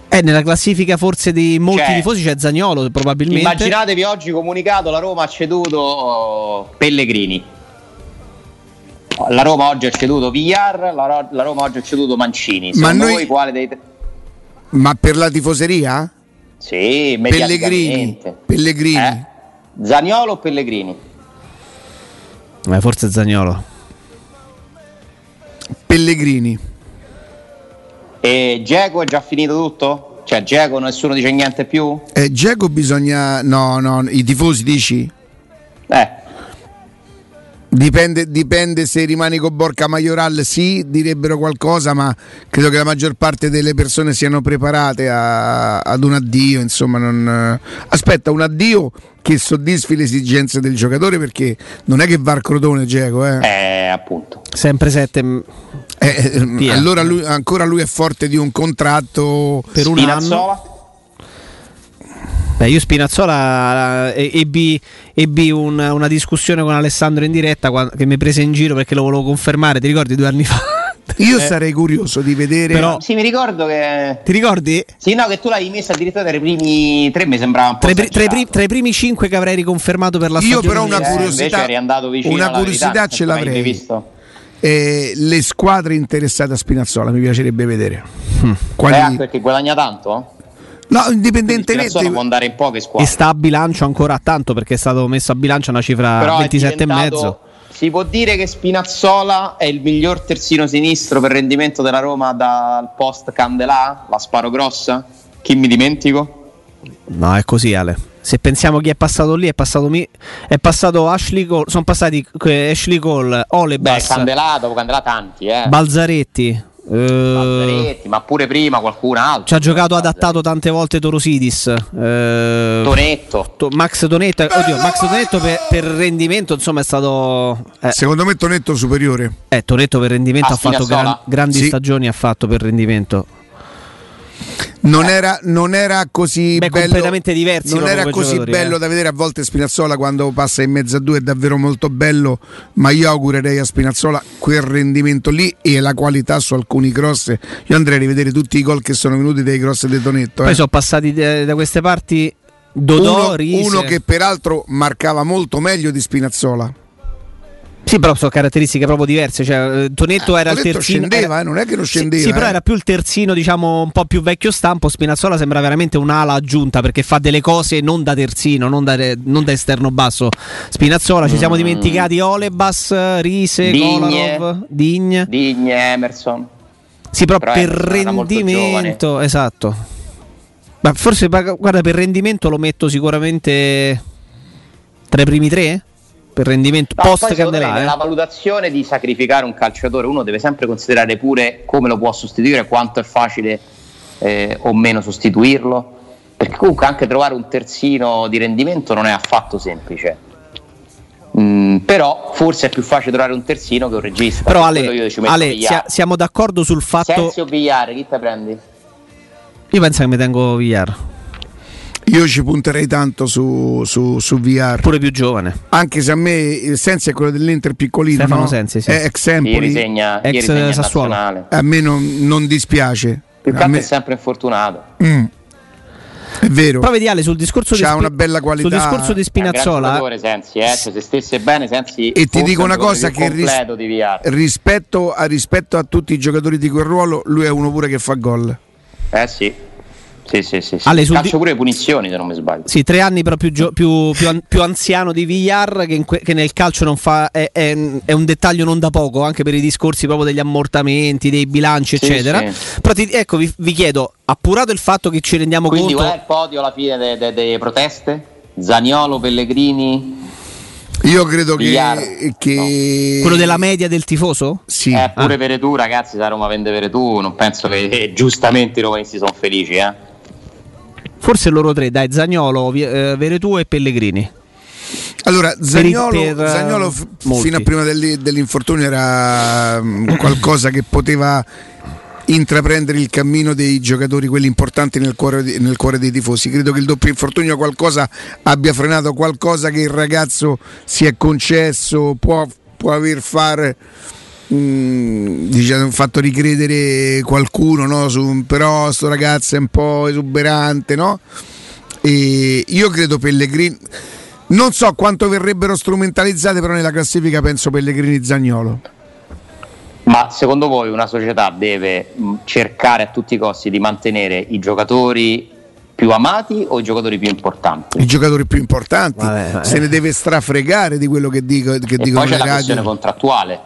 eh. eh, nella classifica forse di molti Cioè, tifosi c'è Zagnolo probabilmente immaginatevi oggi comunicato la Roma ha ceduto Pellegrini la Roma oggi ha ceduto Villar la, Ro- la Roma oggi ha ceduto Mancini Ma secondo noi- voi quale dei tre Ma per la tifoseria? sì Pellegrini. Pellegrini. eh? Zaniolo o Pellegrini? Eh, forse Zagnolo Pellegrini. E Geco è già finito tutto? Cioè Geco nessuno dice niente più? Eh, Geco bisogna. No, no, i tifosi dici? Eh, Dipende, dipende se rimani con Borca Majoral, sì, direbbero qualcosa, ma credo che la maggior parte delle persone siano preparate a- ad un addio. Insomma, non, aspetta, un addio che soddisfi le esigenze del giocatore perché non è che va al crotone Geco, eh. eh, appunto. sempre 7 Eh, eh, via. allora lui, ancora lui è forte di un contratto per un anno Spinazzola? Beh, io Spinazzola eh, ebbi, ebbi un- una discussione con Alessandro in diretta che mi prese in giro perché lo volevo confermare, ti ricordi due anni fa? Io sarei curioso di vedere. Però- Sì, mi ricordo che. Ti ricordi? Sì, no, che tu l'hai messa addirittura tra i primi tre, mi sembrava un po'. Tra i, pri- tra i pri- esagerato. tra i primi cinque che avrei riconfermato per la Io stagione però una Eh, curiosità- invece eri andato vicino una curiosità verità, ce l'avrei. visto. eh, le squadre interessate a Spinazzola mi piacerebbe vedere. Quali- Eh, anche perché guadagna tanto? No, indipendentemente. Può andare in poche e squadre. sta a bilancio ancora tanto perché è stato messo a bilancio una cifra Però è 27 e diventato- mezzo. Si può dire che Spinazzola è il miglior terzino sinistro per rendimento della Roma dal post Candelà? La sparo grossa? Chi mi dimentico? No, è così Ale. Se pensiamo chi è passato lì, è passato, mi- è passato Ashley Cole, sono passati eh, Ashley Cole, Beh, Olebas, Candelà, dopo Candelà tanti, eh. Balzaretti. Balzaretti, ma pure prima qualcun altro. ci ha giocato adattato tante volte Torosidis. eh, Tonetto. To- Max Tonetto, oddio, Max Tonetto per, per rendimento insomma è stato eh, Secondo me Tonetto superiore. eh, Tonetto per rendimento A ha fatto gran- grandi Sì. stagioni ha fatto per rendimento Non era, non era così Beh, bello. completamente diversi Non era così bello eh. da vedere a volte Spinazzola quando passa in mezzo a due, è davvero molto bello. Ma io augurerei a Spinazzola quel rendimento lì e la qualità su alcuni cross. Io andrei a rivedere tutti i gol che sono venuti dai cross di Tonetto. poi eh. sono passati de- da queste parti Dodò, uno, uno che peraltro marcava molto meglio di Spinazzola. Sì però sono caratteristiche proprio diverse cioè, eh, Tonetto Eh, era il terzino scendeva, era- eh, non è che non Sì, scendeva, sì, però eh. era più il terzino diciamo un po' più vecchio stampo Spinazzola sembra veramente un'ala aggiunta perché fa delle cose non da terzino non da, non da esterno basso Spinazzola ci siamo dimenticati Olebas Rise Digne. Kolarov Digne Digne, Emerson. Sì, però, Però per rendimento, esatto. Ma forse guarda, per rendimento lo metto sicuramente tra i primi tre? Per rendimento No, post nella eh. valutazione di sacrificare un calciatore uno deve sempre considerare pure come lo può sostituire, quanto è facile eh, o meno sostituirlo, perché comunque anche trovare un terzino di rendimento non è affatto semplice. Mm, però forse è più facile trovare un terzino che un regista. Però Per Ale, Ale, sia- siamo d'accordo sul fatto... Sensi o Villar, chi te prendi? Io penso che mi tengo Villar, Io ci punterei tanto su, su, su VR. pure più giovane. Anche se a me il Sensi è quello dell'Inter piccolino, Stefano no? Sensi, sì. è ex Ieri Empoli. segna, Ex ieri segna Sassuolo. nazionale. A me non, non dispiace. Più che me- è sempre infortunato. Mm. È vero. Però vedi Ale, sul discorso, di, C'ha Spi- una bella qualità. sul discorso di Spinazzola... Sensi, eh. Cioè, se stesse bene, Sensi E ti dico una cosa che ris- di rispetto, a, rispetto a tutti i giocatori di quel ruolo, lui è uno pure che fa gol. Eh sì. Sì, sì, sì. sì. Ale, sul Calcio di- pure punizioni, se non mi sbaglio. Sì, tre anni però più, gio- più- più an- più anziano di Villar che, que- che nel calcio non fa, è, è- è un dettaglio non da poco, anche per i discorsi proprio degli ammortamenti, dei bilanci, Sì, eccetera. sì. Però ti- ecco, vi, vi chiedo, appurato il fatto che ci rendiamo Quindi conto... qual è il podio alla fine de- de- delle proteste? Zaniolo, Pellegrini, Io credo che, Villar. che- Quello della media del tifoso? Sì. eh, pure Veretù, ragazzi, se Roma vende Veretù, non penso che eh, giustamente i romanisti sono felici, eh. Forse loro tre, dai, Zagnolo, eh, Veretù e Pellegrini. Allora, Zagnolo, Zagnolo f- fino a prima dell'infortunio era um, qualcosa che poteva intraprendere il cammino dei giocatori, quelli importanti nel cuore, nel cuore, dei tifosi. Credo che il doppio infortunio qualcosa abbia frenato, qualcosa che il ragazzo si è concesso, può, può aver fare. Mm, diciamo, fatto ricredere qualcuno, no? Su, però sto ragazzo è un po' esuberante, no? E io credo Pellegrini. Non so quanto verrebbero strumentalizzate, però nella classifica penso Pellegrini Zagnolo. Ma secondo voi una società deve cercare a tutti i costi di mantenere i giocatori più amati o i giocatori più importanti? I giocatori più importanti, vabbè, vabbè. se ne deve strafregare di quello che, dico, che e dicono poi c'è la questione contrattuale.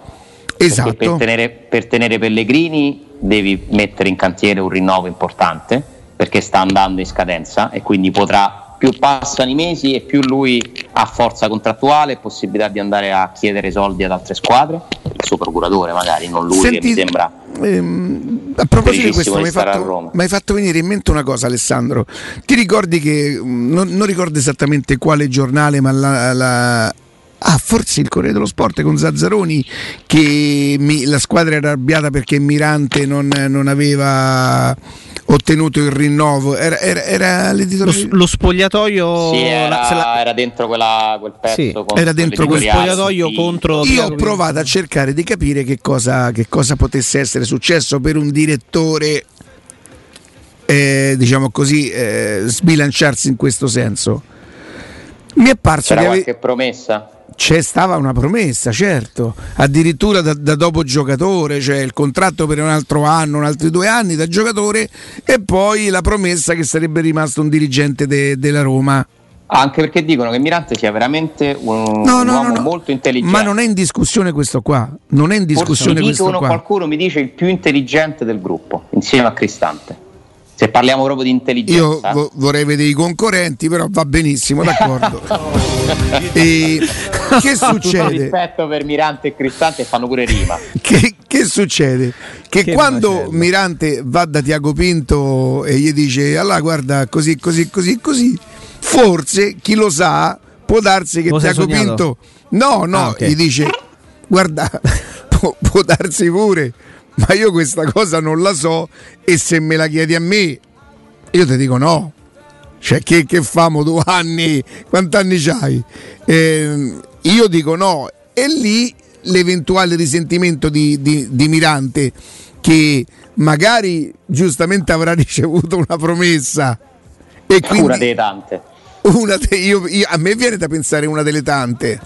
Esatto. Per tenere, per tenere Pellegrini devi mettere in cantiere un rinnovo importante perché sta andando in scadenza e quindi potrà più passano i mesi e più lui ha forza contrattuale e possibilità di andare a chiedere soldi ad altre squadre, il suo procuratore magari, non lui Senti, che mi sembra... Ehm, a proposito di questo, mi hai, fatto, mi hai, fatto, venire in mente una cosa Alessandro, ti ricordi che, mm, non, non ricordo esattamente quale giornale, ma la, la Ah, forse il Corriere dello Sport con Zazzaroni che mi, la squadra era arrabbiata perché Mirante non, non aveva ottenuto il rinnovo. Era, era, era lo, lo, spogliatoio sì, era, la... era, dentro quella, quel pezzo. Sì, era dentro quel spogliatoio contro. Io ho provato a cercare di capire che cosa, che cosa potesse essere successo per un direttore. Eh, diciamo così, eh, sbilanciarsi in questo senso. Mi è parso C'era che qualche ave... promessa? C'è stata una promessa, certo, addirittura da, da, dopo giocatore, cioè il contratto per un altro anno, un altri due anni da giocatore e poi la promessa che sarebbe rimasto un dirigente de, della Roma. Anche perché dicono che Mirante sia veramente un, no, un uomo no, molto intelligente. Ma non è in discussione questo qua. Non è in discussione Forse questo qua. Qualcuno mi dice il più intelligente del gruppo, insieme a Cristante. Se parliamo proprio di intelligenza. Io vo- vorrei vedere i concorrenti, però va benissimo, d'accordo. e che succede? Tutto rispetto per Mirante e Cristante fanno pure rima. che, che succede? Che, che quando macello. Mirante va da Tiago Pinto e gli dice allora guarda così, così, così, così, forse chi lo sa può darsi che Lo Tiago Pinto... No, no, ah, okay. gli dice guarda, può, può darsi pure ma io questa cosa non la so e se me la chiedi a me, io ti dico no. Cioè, che, che famo due anni? Quanti anni c'hai? Eh, io dico no. E lì l'eventuale risentimento di, di, di Mirante, che magari giustamente avrà ricevuto una promessa. E quindi, una delle tante. Una de, io, io, a me viene da pensare una delle tante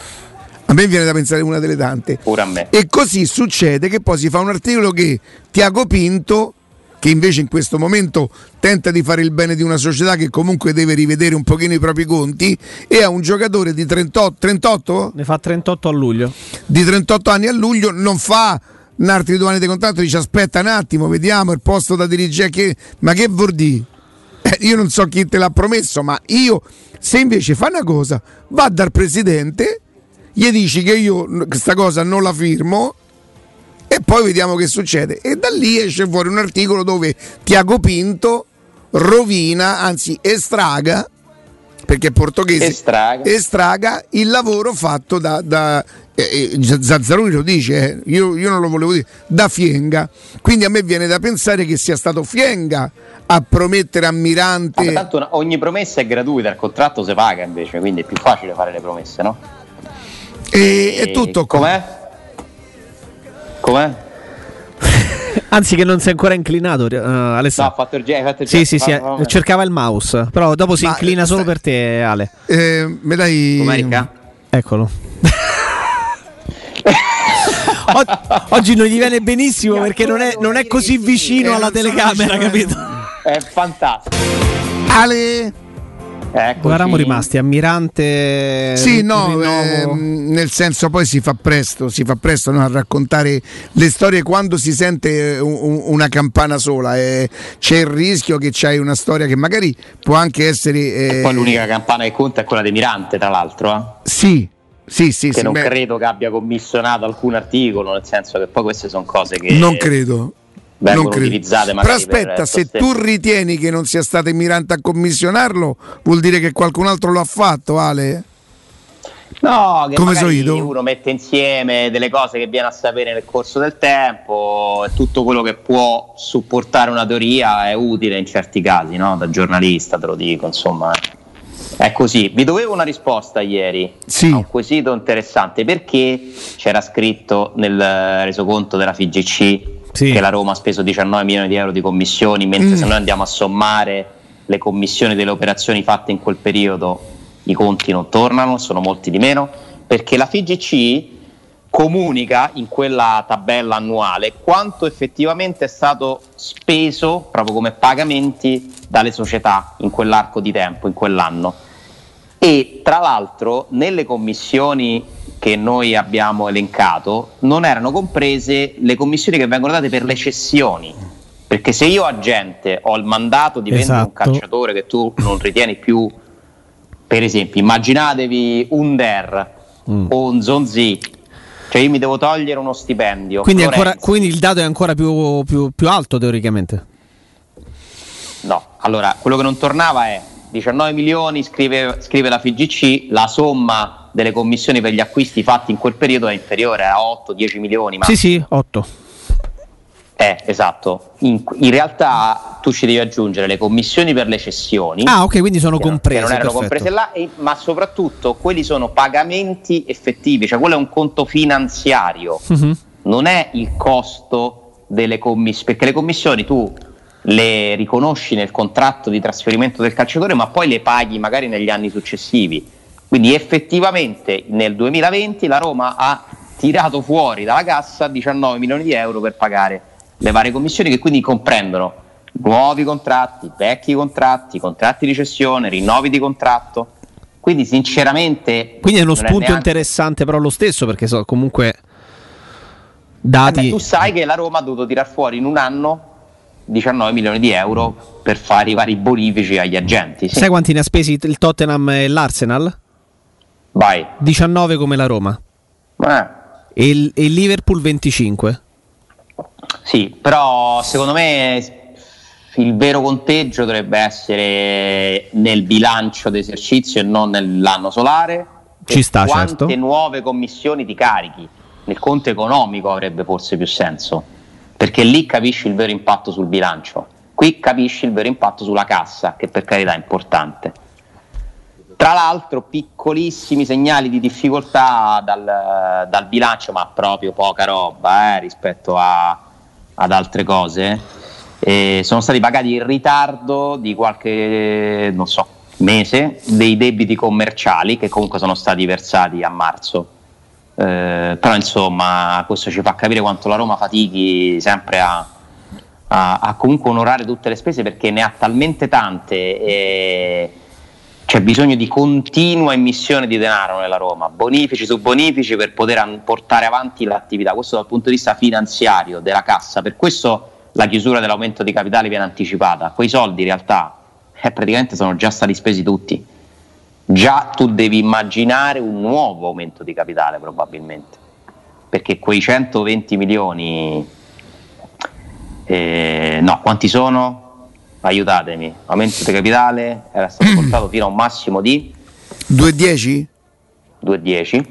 a me viene da pensare una delle tante. Pure a me. E così succede che poi si fa un articolo che Tiago Pinto che invece in questo momento tenta di fare il bene di una società che comunque deve rivedere un pochino i propri conti e ha un giocatore di 38, 38? Ne fa 38 a luglio. Di 38 anni a luglio non fa un altri due anni di contratto, dice aspetta un attimo, vediamo il posto da dirigere, che... ma che vuol dire? Eh, io non so chi te l'ha promesso, ma io se invece fa una cosa, va dal presidente gli dici che io questa cosa non la firmo e poi vediamo che succede. E da lì esce fuori un articolo dove Tiago Pinto rovina, anzi estraga, perché è portoghese, estraga, estraga il lavoro fatto da, da eh, eh Zazzaroni lo dice, eh, io, io, non lo volevo dire, da Fienga. Quindi a me viene da pensare che sia stato Fienga a promettere a Mirante. Ma tanto ogni promessa è gratuita, il contratto si paga invece, quindi è più facile fare le promesse, no? E, è tutto qua. Com'è? Com'è? Anzi, che non si è ancora inclinato, uh, Alessandro. No, ha fatto il gesto. Sì, sì, sì, cercava il mouse. Però dopo si Ma, inclina solo per te, Ale. Eh, me dai. Com'è, Eccolo. Oggi non gli viene benissimo perché non è, non è così vicino alla telecamera, capito? È fantastico. Ale. Eccoci. Dove eravamo rimasti? Ammirante? Sì, no, eh, nel senso poi si fa presto, si fa presto no, a raccontare le storie quando si sente un, una campana sola. Eh, c'è il rischio che c'hai una storia che magari può anche essere... Eh, e poi l'unica campana che conta è quella di Mirante, tra l'altro. Eh? Sì, sì, sì, che sì, non beh. credo che abbia commissionato alcun articolo, nel senso che poi queste sono cose che... Non credo, vengono utilizzate magari Però aspetta, se tu ritieni che non sia stato Mirante a commissionarlo, vuol dire che qualcun altro lo ha fatto, Ale? No, che Come so uno mette insieme delle cose che viene a sapere nel corso del tempo e tutto quello che può supportare una teoria è utile in certi casi, no? Da giornalista te lo dico, insomma. eh. È così. Vi dovevo una risposta ieri Sì. a un quesito interessante perché c'era scritto nel resoconto della FIGC Sì. che la Roma ha speso 19 milioni di euro di commissioni, mentre Mm. se noi andiamo a sommare le commissioni delle operazioni fatte in quel periodo i conti non tornano, sono molti di meno, perché la FIGC comunica in quella tabella annuale quanto effettivamente è stato speso proprio come pagamenti dalle società in quell'arco di tempo, in quell'anno. E tra l'altro nelle commissioni che noi abbiamo elencato non erano comprese le commissioni che vengono date per le cessioni. Perché se io agente ho il mandato di vendere un Esatto. calciatore che tu non ritieni più, per esempio, immaginatevi un Der Mm. o un Zonzi, cioè io mi devo togliere uno stipendio. Quindi, ancora- quindi il dato è ancora più, più- più alto teoricamente. No, allora quello che non tornava è 19 milioni, scrive, scrive la FIGC, la somma delle commissioni per gli acquisti fatti in quel periodo è inferiore a 8-10 milioni, ma Sì, sì, 8. eh, esatto. In, in realtà tu ci devi aggiungere le commissioni per le cessioni. Ah, ok, quindi sono comprese. non erano perfetto. comprese là, e- ma soprattutto quelli sono pagamenti effettivi, cioè quello è un conto finanziario, Mhm. non è il costo delle commissioni, perché le commissioni tu le riconosci nel contratto di trasferimento del calciatore, ma poi le paghi magari negli anni successivi. Quindi effettivamente nel 2020 la Roma ha tirato fuori dalla cassa 19 milioni di euro per pagare le varie commissioni che quindi comprendono nuovi contratti, vecchi contratti, contratti di cessione, rinnovi di contratto. Quindi sinceramente... Quindi è uno spunto neanche- interessante però lo stesso perché so, comunque Eh dati... beh, tu sai che la Roma ha dovuto tirar fuori in un anno 19 milioni di euro per fare i vari bonifici agli agenti. Sì. Sai quanti ne ha spesi il Tottenham e l'Arsenal? Vai. 19 come la Roma. Eh, E il, e Liverpool 25. sì, però secondo me il vero conteggio dovrebbe essere nel bilancio d'esercizio e non nell'anno solare. Ci sta, quante certo. nuove commissioni ti carichi? Nel conto economico avrebbe forse più senso, perché lì capisci il vero impatto sul bilancio. Qui capisci il vero impatto sulla cassa, che per carità è importante. Tra l'altro piccolissimi segnali di difficoltà dal, dal bilancio, ma proprio poca roba eh, rispetto a- ad altre cose. Eh, sono stati pagati in ritardo di qualche, non so, mese dei debiti commerciali che comunque sono stati versati a marzo. Eh, però insomma questo ci fa capire quanto la Roma fatichi sempre a, a- a comunque onorare tutte le spese perché ne ha talmente tante e c'è bisogno di continua emissione di denaro nella Roma, bonifici su bonifici per poter portare avanti l'attività, questo dal punto di vista finanziario della cassa, per questo la chiusura dell'aumento di capitale viene anticipata, quei soldi in realtà eh, praticamente sono già stati spesi tutti, già tu devi immaginare un nuovo aumento di capitale probabilmente, perché quei 120 milioni, eh, no, quanti sono? Aiutatemi, aumento di capitale era stato portato fino a un massimo di 2,10? 2,10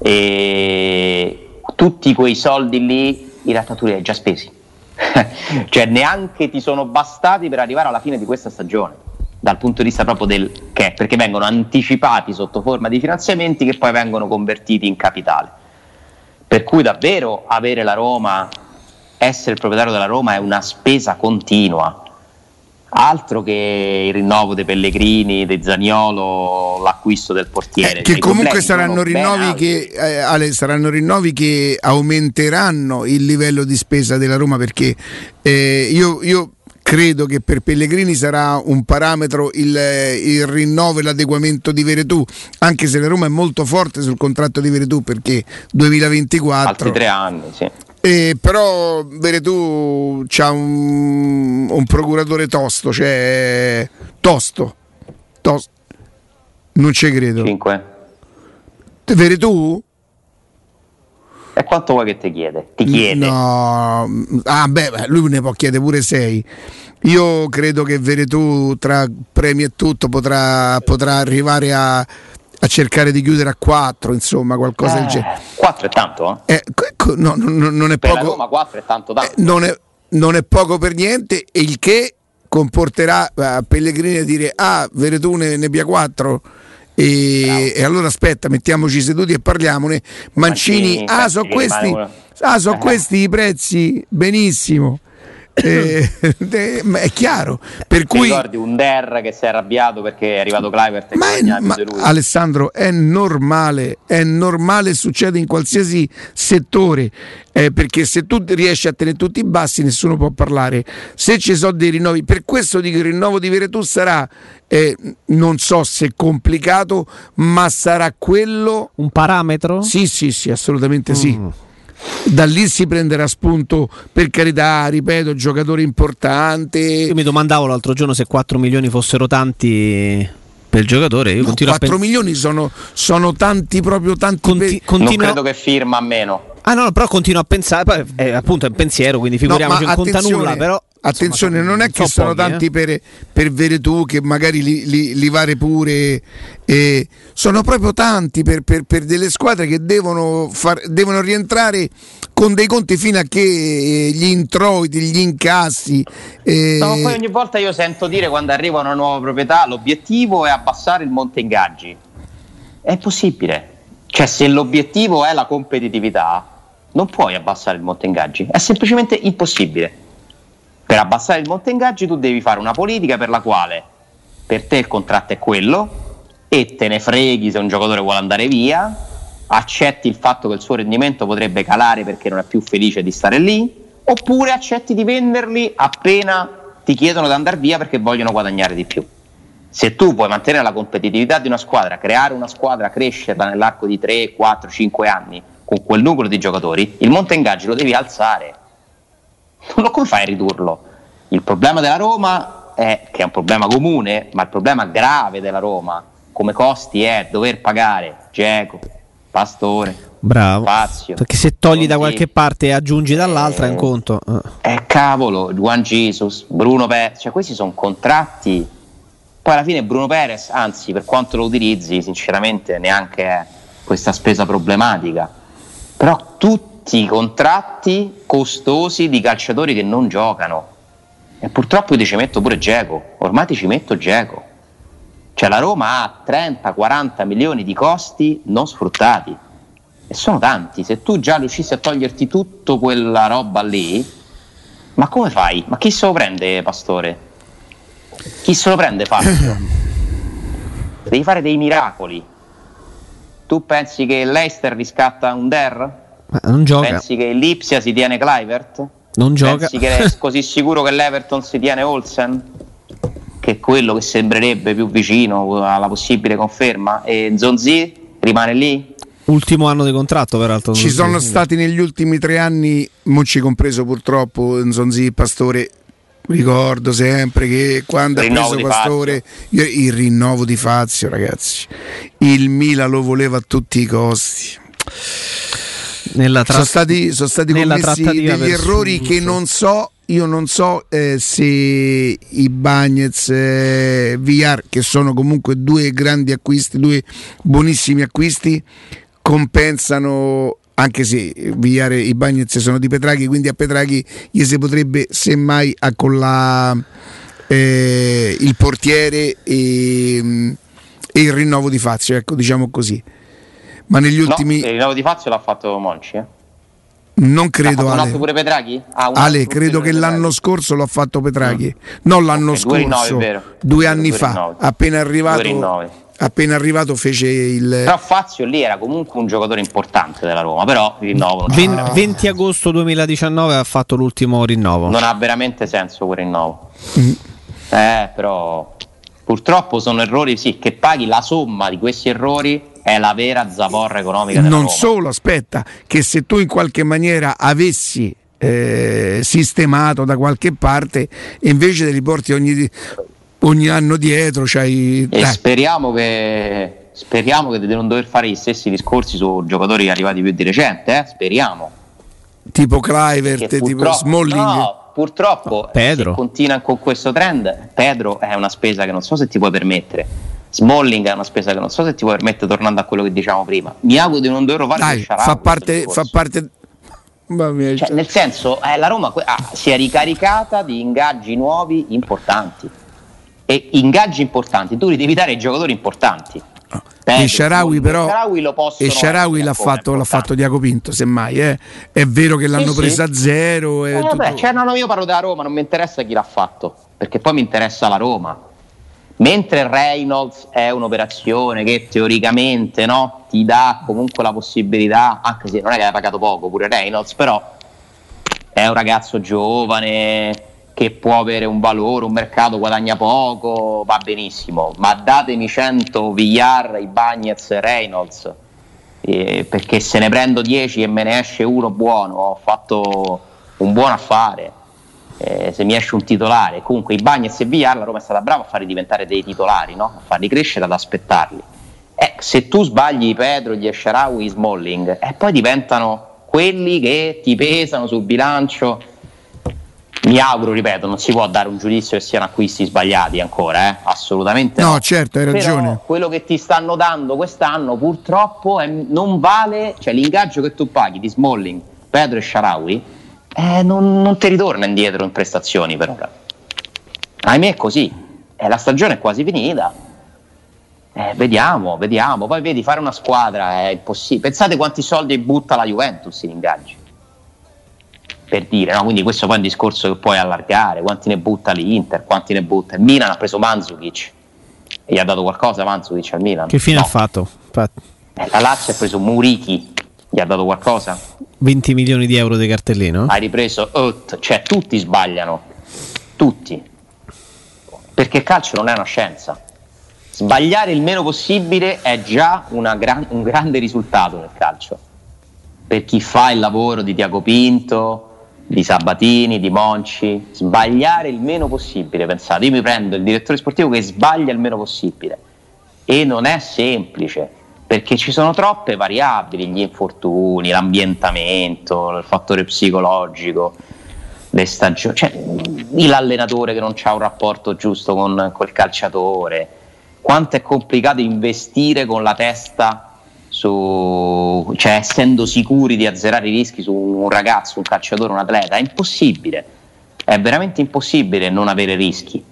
e tutti quei soldi lì in realtà tu li hai già spesi, cioè neanche ti sono bastati per arrivare alla fine di questa stagione dal punto di vista proprio del che, perché vengono anticipati sotto forma di finanziamenti che poi vengono convertiti in capitale. Per cui davvero avere la Roma, essere il proprietario della Roma è una spesa continua. Altro che il rinnovo dei Pellegrini, dei Zaniolo, l'acquisto del portiere. Eh, che comunque saranno rinnovi che, eh, Ale, saranno rinnovi che aumenteranno il livello di spesa della Roma perché eh, io, io credo che per Pellegrini sarà un parametro il, il rinnovo e l'adeguamento di Veretù anche se la Roma è molto forte sul contratto di Veretù perché 2024 altri tre anni, sì. Eh, però Veretù c'ha un, un procuratore tosto, cioè tosto, tosto. Non ci credo. Cinque. Veretù? E quanto vuoi che ti chiede? Ti chiede. No, ah, beh, beh, lui ne può chiedere pure 6. Io credo che Veretù tra premi e tutto potrà, potrà arrivare a, a cercare di chiudere a 4, insomma, qualcosa eh, del genere. 4 è tanto, eh? eh no, no, non è per poco. Roma 4 è tanto tanto. Eh, non, è, non, è, poco per niente, il che comporterà a Pellegrini a dire ah, Veretù ne, ne pia 4. E, e, allora aspetta, mettiamoci seduti e parliamone. Mancini, Mancini ah, sono questi, ah, so questi i prezzi, benissimo eh, è chiaro. Per Ti cui... ricordi un Der che si è arrabbiato perché è arrivato Clivert ma, è, ma Alessandro è normale, è normale, succede in qualsiasi settore. Eh, perché se tu riesci a tenere tutti i bassi nessuno può parlare se ci sono dei rinnovi per questo dico il rinnovo di Veretù sarà eh, non so se complicato ma sarà quello un parametro? sì sì sì assolutamente mm. sì da lì si prenderà spunto per carità, ripeto, giocatore importante. Io mi domandavo l'altro giorno se 4 milioni fossero tanti per il giocatore. Io no, 4 pens- milioni sono, sono, tanti, proprio tanti. Conti- per... continuo... Non credo che firma a meno. Ah no, però continuo a pensare, eh, appunto è un pensiero, quindi figuriamoci, no, non conta nulla, però Attenzione, non è che sono pochi, tanti eh? per, per Veretù che magari li, li, li vare pure, eh, sono proprio tanti per, per, per delle squadre che devono, far, devono, rientrare con dei conti fino a che eh, gli introiti, gli incassi. Eh... No, poi ogni volta io sento dire quando arriva una nuova proprietà l'obiettivo è abbassare il monte ingaggi. È possibile. Cioè se l'obiettivo è la competitività, non puoi abbassare il monte ingaggi. È semplicemente impossibile per abbassare il monte ingaggi tu devi fare una politica per la quale per te il contratto è quello e te ne freghi se un giocatore vuole andare via, accetti il fatto che il suo rendimento potrebbe calare perché non è più felice di stare lì, oppure accetti di venderli appena ti chiedono di andare via perché vogliono guadagnare di più. Se tu puoi mantenere la competitività di una squadra, creare una squadra, crescerla nell'arco di 3, 4, 5 anni con quel numero di giocatori, il monte ingaggi lo devi alzare non come fai a ridurlo? Il problema della Roma è che è un problema comune, ma il problema grave della Roma come costi è dover pagare Geco, Pastore, Bravo. Fazio. Perché se togli da qualche parte e aggiungi dall'altra è un conto. Eh, eh cavolo, Juan Jesus, Bruno Perez, cioè questi sono contratti. Poi alla fine Bruno Perez, anzi, per quanto lo utilizzi, sinceramente neanche questa spesa problematica. Però tutti tutti i contratti costosi di calciatori che non giocano. E purtroppo io ti ci metto pure Geco, ormai ti ci metto Geco. Cioè la Roma ha 30-40 milioni di costi non sfruttati. E sono tanti. Se tu già riuscissi a toglierti tutta quella roba lì, ma come fai? Ma chi se lo prende, Pastore? Chi se lo prende Fazio? Devi fare dei miracoli. Tu pensi che l'Eister riscatta un Der? Ma non gioca. Pensi che l'Ipsia si tiene Clivert? Non gioca. Pensi che è così sicuro che l'Everton si tiene Olsen? Che è quello che sembrerebbe più vicino alla possibile conferma? E Zonzi rimane lì? Ultimo anno di contratto, peraltro. Ci sono stati negli ultimi tre anni, Monci compreso purtroppo, Zonzi Pastore. Ricordo sempre che quando ha preso Pastore, io, il rinnovo di Fazio, ragazzi, il Mila lo voleva a tutti i costi nella tra- sono stati, sono stati commessi degli errori che non so io non so eh, se i Bagnets eh, VR che sono comunque due grandi acquisti due buonissimi acquisti compensano anche se VR e i Bagnets sono di Petraghi quindi a Petraghi gli si potrebbe semmai accollare eh, il portiere e, e il rinnovo di Fazio ecco diciamo così ma negli ultimi... No, il rinnovo di Fazio l'ha fatto Monci, eh? Non credo un Ale. pure Petraghi? Ah, Ale, credo che l'anno scorso l'ha fatto Petraghi. Mm. Non l'anno okay, scorso, due, due anni due fa, appena arrivato appena arrivato fece il però Fazio lì era comunque un giocatore importante della Roma però il rinnovo non 20, ah. 20 agosto 2019 ha fatto l'ultimo rinnovo non ha veramente senso quel rinnovo mm. eh però purtroppo sono errori sì che paghi la somma di questi errori è la vera zavorra economica della non Roma. solo aspetta che se tu in qualche maniera avessi eh, sistemato da qualche parte e invece te li porti ogni, ogni anno dietro c'hai, e speriamo che speriamo che di non dover fare gli stessi discorsi su giocatori arrivati più di recente eh? speriamo tipo Clivert, tipo Smalling no, purtroppo Pedro. se continua con questo trend Pedro è una spesa che non so se ti puoi permettere Smalling è una spesa che non so se ti puoi permettere tornando a quello che diciamo prima. Mi auguro di non doverlo fare Dai, fa parte, fa parte cioè, cioè, nel senso, eh, la Roma ah, si è ricaricata di ingaggi nuovi importanti. E ingaggi importanti, tu li devi dare ai giocatori importanti. Oh. e Sharawi però e Sharawi l'ha fatto, l'ha fatto Diaco Pinto semmai eh. è vero che l'hanno sì, presa a zero eh, vabbè, cioè, no, no, io parlo della Roma non mi interessa chi l'ha fatto perché poi mi interessa la Roma mentre Reynolds è un'operazione che teoricamente no, ti dà comunque la possibilità anche se non è che hai pagato poco pure Reynolds però è un ragazzo giovane che può avere un valore, un mercato guadagna poco, va benissimo, ma datemi 100 Villar, Ibagnez, Reynolds, eh, perché se ne prendo 10 e me ne esce uno buono, ho fatto un buon affare. Eh, se mi esce un titolare, comunque i Bagnets e Villar la Roma è stata brava a farli diventare dei titolari, no? a farli crescere, ad aspettarli. Eh, se tu sbagli Pedro, gli Esharawi, Smalling, e eh, poi diventano quelli che ti pesano sul bilancio mi auguro, ripeto, non si può dare un giudizio che siano acquisti sbagliati ancora, eh? assolutamente no. No, certo, hai ragione. Però quello che ti stanno dando quest'anno purtroppo è, non vale, cioè l'ingaggio che tu paghi di Smalling, Pedro e Sharawi eh, non, non ti ritorna indietro in prestazioni per ora. Ahimè è così, eh, la stagione è quasi finita. Eh, vediamo, vediamo. Poi vedi, fare una squadra è impossibile. Pensate quanti soldi butta la Juventus in ingaggi per dire, no? quindi questo poi è un discorso che puoi allargare, quanti ne butta l'Inter, quanti ne butta il Milan ha preso Manzukic e gli ha dato qualcosa Manzukic al Milan? Che fine no. ha fatto? Eh, la Lazio ha preso Murichi, gli ha dato qualcosa? 20 milioni di euro di cartellino? Hai ripreso Ut, cioè tutti sbagliano, tutti, perché il calcio non è una scienza. Sbagliare il meno possibile è già gran, un grande risultato nel calcio. Per chi fa il lavoro di Tiago Pinto, di Sabatini, di Monci, sbagliare il meno possibile, pensate, io mi prendo il direttore sportivo che sbaglia il meno possibile e non è semplice perché ci sono troppe variabili, gli infortuni, l'ambientamento, il fattore psicologico, le stagioni, cioè, l'allenatore che non ha un rapporto giusto con col calciatore, quanto è complicato investire con la testa su, cioè essendo sicuri di azzerare i rischi su un ragazzo, un calciatore, un atleta, è impossibile, è veramente impossibile non avere rischi.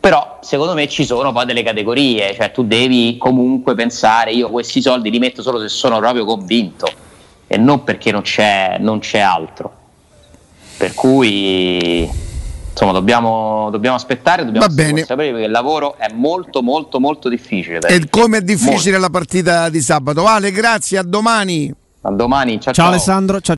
Però secondo me ci sono poi delle categorie, cioè tu devi comunque pensare io questi soldi li metto solo se sono proprio convinto e non perché non c'è, non c'è altro. Per cui insomma dobbiamo, dobbiamo aspettare, dobbiamo Va bene. sapere perché il lavoro è molto molto molto difficile. E come è difficile molto. la partita di sabato. Vale, grazie, a domani. A domani, ciao, ciao, ciao. Alessandro, ciao